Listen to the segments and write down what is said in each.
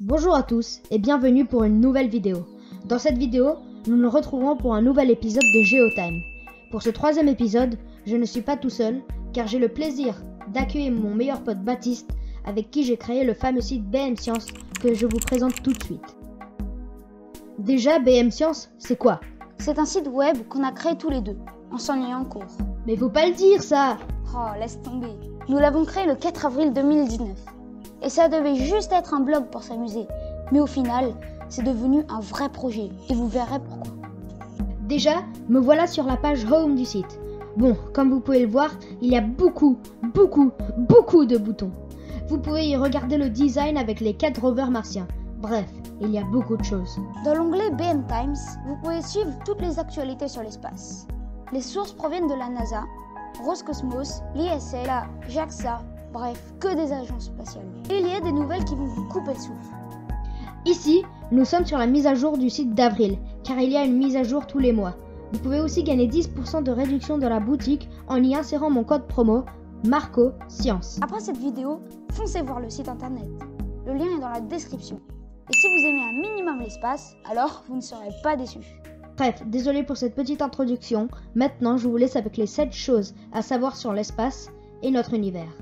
Bonjour à tous et bienvenue pour une nouvelle vidéo. Dans cette vidéo, nous nous retrouvons pour un nouvel épisode de GeoTime. Pour ce troisième épisode, je ne suis pas tout seul car j'ai le plaisir d'accueillir mon meilleur pote Baptiste avec qui j'ai créé le fameux site BM Science que je vous présente tout de suite. Déjà, BM Science, c'est quoi? C'est un site web qu'on a créé tous les deux, en s'ennuyant en cours. Mais faut pas le dire ça Oh, laisse tomber. Nous l'avons créé le 4 avril 2019. Et ça devait juste être un blog pour s'amuser. Mais au final, c'est devenu un vrai projet. Et vous verrez pourquoi. Déjà, me voilà sur la page home du site. Bon, comme vous pouvez le voir, il y a beaucoup, beaucoup, beaucoup de boutons. Vous pouvez y regarder le design avec les 4 rovers martiens. Bref, il y a beaucoup de choses. Dans l'onglet BM Times, vous pouvez suivre toutes les actualités sur l'espace. Les sources proviennent de la NASA, Roscosmos, l'ISL, la JAXA, bref, que des agences spatiales. Et il y a des nouvelles qui vont vous couper le souffle. Ici, nous sommes sur la mise à jour du site d'avril, car il y a une mise à jour tous les mois. Vous pouvez aussi gagner 10% de réduction dans la boutique en y insérant mon code promo Marco Science. Après cette vidéo, foncez voir le site internet. Le lien est dans la description. Et si vous aimez un minimum l'espace, alors vous ne serez pas déçus. Bref, désolé pour cette petite introduction. Maintenant, je vous laisse avec les 7 choses à savoir sur l'espace et notre univers.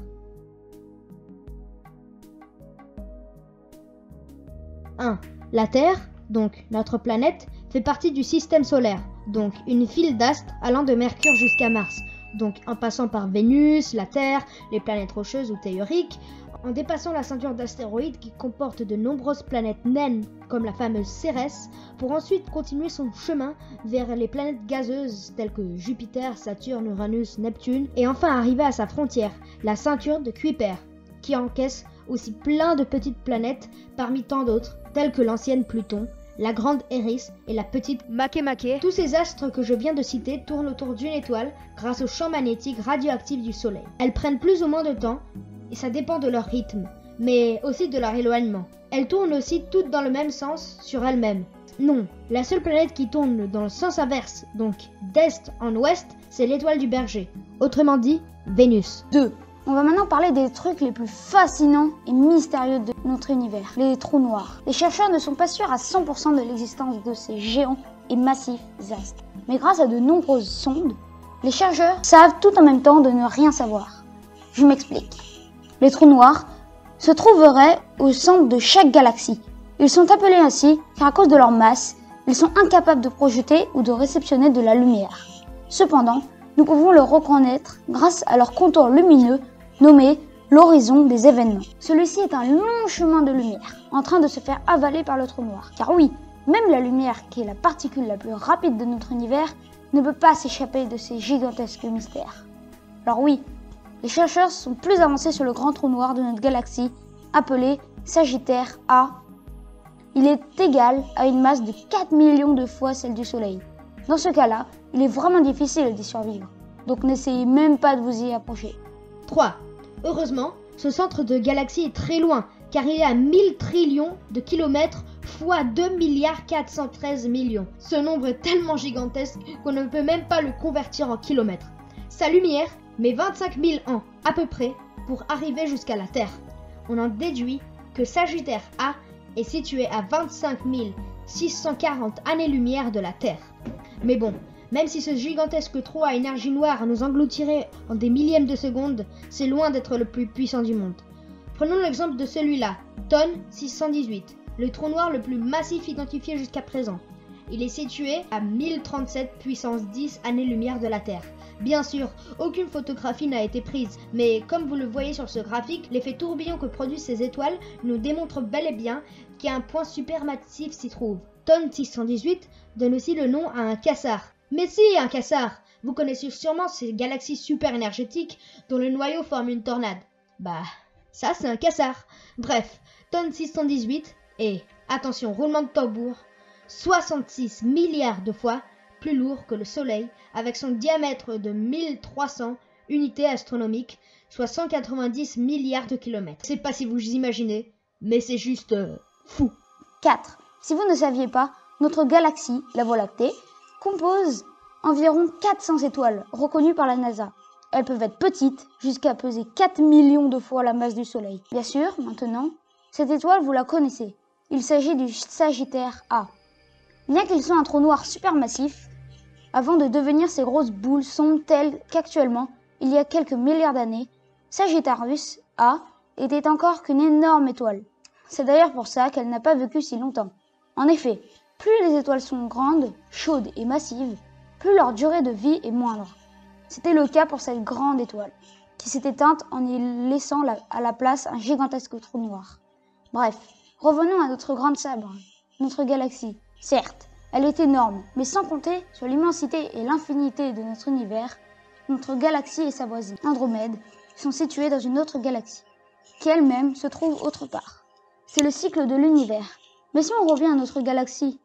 1. La Terre, donc notre planète, fait partie du système solaire, donc une file d'astres allant de Mercure jusqu'à Mars, donc en passant par Vénus, la Terre, les planètes rocheuses ou théoriques, en dépassant la ceinture d'astéroïdes qui comporte de nombreuses planètes naines comme la fameuse Cérès, pour ensuite continuer son chemin vers les planètes gazeuses telles que Jupiter, Saturne, Uranus, Neptune, et enfin arriver à sa frontière, la ceinture de Kuiper, qui encaisse aussi plein de petites planètes parmi tant d'autres, telles que l'ancienne Pluton, la grande Eris et la petite Makemake. Tous ces astres que je viens de citer tournent autour d'une étoile grâce au champ magnétique radioactif du Soleil. Elles prennent plus ou moins de temps et ça dépend de leur rythme, mais aussi de leur éloignement. Elles tournent aussi toutes dans le même sens sur elles-mêmes. Non, la seule planète qui tourne dans le sens inverse, donc d'est en ouest, c'est l'étoile du berger. Autrement dit, Vénus. 2. On va maintenant parler des trucs les plus fascinants et mystérieux de notre univers, les trous noirs. Les chercheurs ne sont pas sûrs à 100% de l'existence de ces géants et massifs astres. Mais grâce à de nombreuses sondes, les chercheurs savent tout en même temps de ne rien savoir. Je m'explique. Les trous noirs se trouveraient au centre de chaque galaxie. Ils sont appelés ainsi car à cause de leur masse, ils sont incapables de projeter ou de réceptionner de la lumière. Cependant, nous pouvons le reconnaître grâce à leur contour lumineux nommé l'horizon des événements. Celui-ci est un long chemin de lumière, en train de se faire avaler par le trou noir. Car oui, même la lumière, qui est la particule la plus rapide de notre univers, ne peut pas s'échapper de ces gigantesques mystères. Alors oui, les chercheurs sont plus avancés sur le grand trou noir de notre galaxie, appelé Sagittaire A. Il est égal à une masse de 4 millions de fois celle du Soleil. Dans ce cas-là, il est vraiment difficile d'y survivre. Donc n'essayez même pas de vous y approcher. 3. Heureusement, ce centre de galaxie est très loin, car il est à 1000 trillions de kilomètres fois 2 milliards 413 millions. Ce nombre est tellement gigantesque qu'on ne peut même pas le convertir en kilomètres. Sa lumière met 25 000 ans, à peu près, pour arriver jusqu'à la Terre. On en déduit que Sagittaire A est situé à 25 640 années-lumière de la Terre. Mais bon, même si ce gigantesque trou à énergie noire nous engloutirait en des millièmes de seconde, c'est loin d'être le plus puissant du monde. Prenons l'exemple de celui-là, TON 618, le trou noir le plus massif identifié jusqu'à présent. Il est situé à 1037 puissance 10 années-lumière de la Terre. Bien sûr, aucune photographie n'a été prise, mais comme vous le voyez sur ce graphique, l'effet tourbillon que produisent ces étoiles nous démontre bel et bien qu'un point supermassif s'y trouve. TON 618 donne aussi le nom à un quasar. Mais si, un quasar Vous connaissez sûrement ces galaxies super énergétiques dont le noyau forme une tornade. Bah, ça c'est un quasar. Bref, TON 618 est, attention, roulement de tambour, 66 milliards de fois plus lourd que le Soleil, avec son diamètre de 1300 unités astronomiques, soit 190 milliards de kilomètres. Sais pas si vous imaginez, mais c'est juste euh, fou. 4. Si vous ne saviez pas, notre galaxie, la Voie lactée, compose environ 400 étoiles reconnues par la NASA. Elles peuvent être petites, jusqu'à peser 4 millions de fois la masse du Soleil. Bien sûr, maintenant, cette étoile, vous la connaissez. Il s'agit du Sagittaire A. Bien qu'il soit un trou noir supermassif, avant de devenir ces grosses boules sombres telles qu'actuellement, il y a quelques milliards d'années, Sagittarius A était encore qu'une énorme étoile. C'est d'ailleurs pour ça qu'elle n'a pas vécu si longtemps. En effet, plus les étoiles sont grandes, chaudes et massives, plus leur durée de vie est moindre. C'était le cas pour cette grande étoile, qui s'est éteinte en y laissant à la place un gigantesque trou noir. Bref, revenons à notre grande sabre, notre galaxie. Certes, elle est énorme, mais sans compter sur l'immensité et l'infinité de notre univers, notre galaxie et sa voisine, Andromède, sont situées dans une autre galaxie, qui elle-même se trouve autre part. C'est le cycle de l'univers. Mais si on revient à notre galaxie,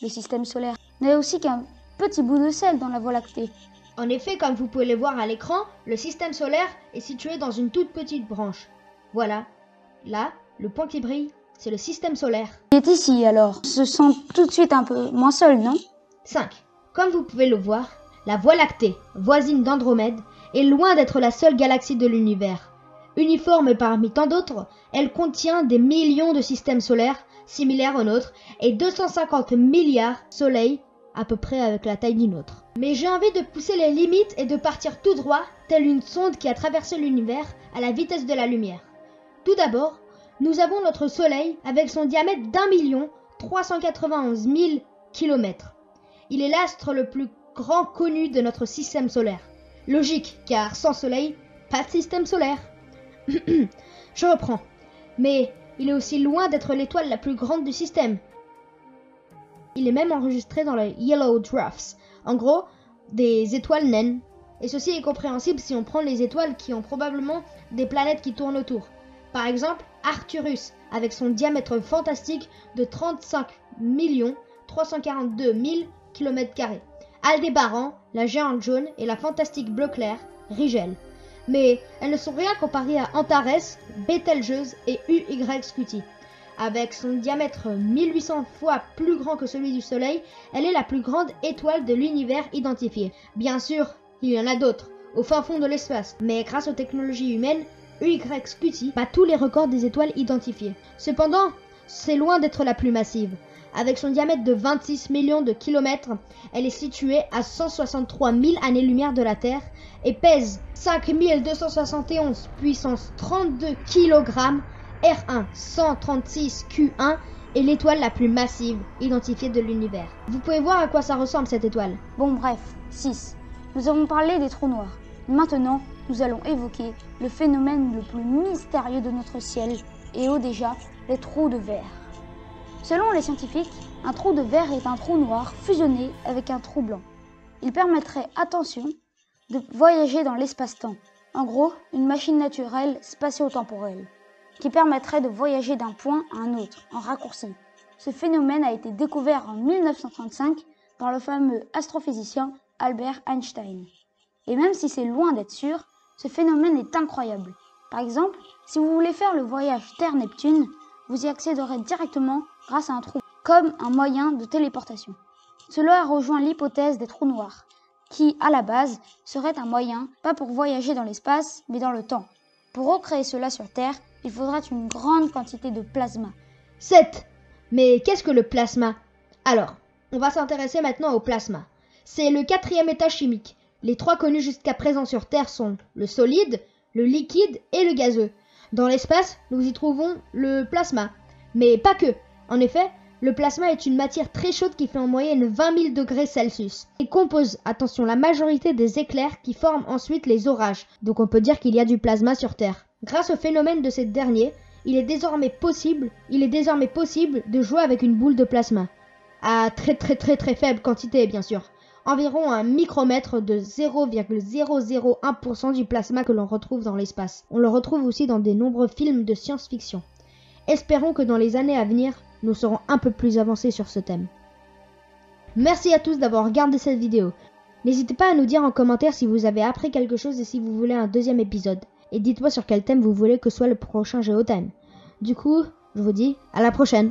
le système solaire n'est aussi qu'un petit bout de sel dans la Voie lactée. En effet, comme vous pouvez le voir à l'écran, le système solaire est situé dans une toute petite branche. Voilà. Là, le point qui brille, c'est le système solaire. Il est ici alors. Se sent tout de suite un peu moins seul, non? 5. Comme vous pouvez le voir, la Voie lactée, voisine d'Andromède, est loin d'être la seule galaxie de l'univers. Uniforme parmi tant d'autres, elle contient des millions de systèmes solaires similaires aux nôtres et 250 milliards soleils à peu près avec la taille du nôtre. Mais j'ai envie de pousser les limites et de partir tout droit, telle une sonde qui a traversé l'univers à la vitesse de la lumière. Tout d'abord, nous avons notre Soleil avec son diamètre d'un million 391 000 kilomètres. Il est l'astre le plus grand connu de notre système solaire. Logique, car sans Soleil, pas de système solaire. Je reprends. Mais il est aussi loin d'être l'étoile la plus grande du système. Il est même enregistré dans les Yellow Drafts. En gros, des étoiles naines. Et ceci est compréhensible si on prend les étoiles qui ont probablement des planètes qui tournent autour. Par exemple, Arcturus, avec son diamètre fantastique de 35 342 000 km. Aldébaran, la géante jaune et la fantastique bleu clair, Rigel. Mais elles ne sont rien comparées à Antares, Betelgeuse et UY Scuti. Avec son diamètre 1800 fois plus grand que celui du Soleil, elle est la plus grande étoile de l'univers identifiée. Bien sûr, il y en a d'autres, au fin fond de l'espace, mais grâce aux technologies humaines, UY Scuti bat tous les records des étoiles identifiées. Cependant, c'est loin d'être la plus massive. Avec son diamètre de 26 millions de kilomètres, elle est située à 163 000 années-lumière de la Terre et pèse 5271 puissance 32 kg. R1 136 Q1 est l'étoile la plus massive identifiée de l'univers. Vous pouvez voir à quoi ça ressemble cette étoile. Bon bref, 6. Nous avons parlé des trous noirs. Maintenant, nous allons évoquer le phénomène le plus mystérieux de notre ciel et au déjà, les trous de verre. Selon les scientifiques, un trou de verre est un trou noir fusionné avec un trou blanc. Il permettrait, attention, de voyager dans l'espace-temps. En gros, une machine naturelle spatio-temporelle qui permettrait de voyager d'un point à un autre en raccourci. Ce phénomène a été découvert en 1935 par le fameux astrophysicien Albert Einstein. Et même si c'est loin d'être sûr, ce phénomène est incroyable. Par exemple, si vous voulez faire le voyage Terre-Neptune, vous y accéderez directement grâce à un trou, comme un moyen de téléportation. Cela rejoint l'hypothèse des trous noirs, qui, à la base, serait un moyen, pas pour voyager dans l'espace, mais dans le temps. Pour recréer cela sur Terre, il faudrait une grande quantité de plasma. 7. Mais qu'est-ce que le plasma? Alors, on va s'intéresser maintenant au plasma. C'est le quatrième état chimique. Les trois connus jusqu'à présent sur Terre sont le solide, le liquide et le gazeux. Dans l'espace, nous y trouvons le plasma. Mais pas que. En effet, le plasma est une matière très chaude qui fait en moyenne 20 000 degrés Celsius et compose, attention, la majorité des éclairs qui forment ensuite les orages. Donc on peut dire qu'il y a du plasma sur Terre. Grâce au phénomène de ces derniers, il est désormais possible, de jouer avec une boule de plasma. À très très très très faible quantité bien sûr. Environ un micromètre de 0,001% du plasma que l'on retrouve dans l'espace. On le retrouve aussi dans de nombreux films de science-fiction. Espérons que dans les années à venir, nous serons un peu plus avancés sur ce thème. Merci à tous d'avoir regardé cette vidéo. N'hésitez pas à nous dire en commentaire si vous avez appris quelque chose et si vous voulez un deuxième épisode. Et dites-moi sur quel thème vous voulez que soit le prochain Géotime. Du coup, je vous dis à la prochaine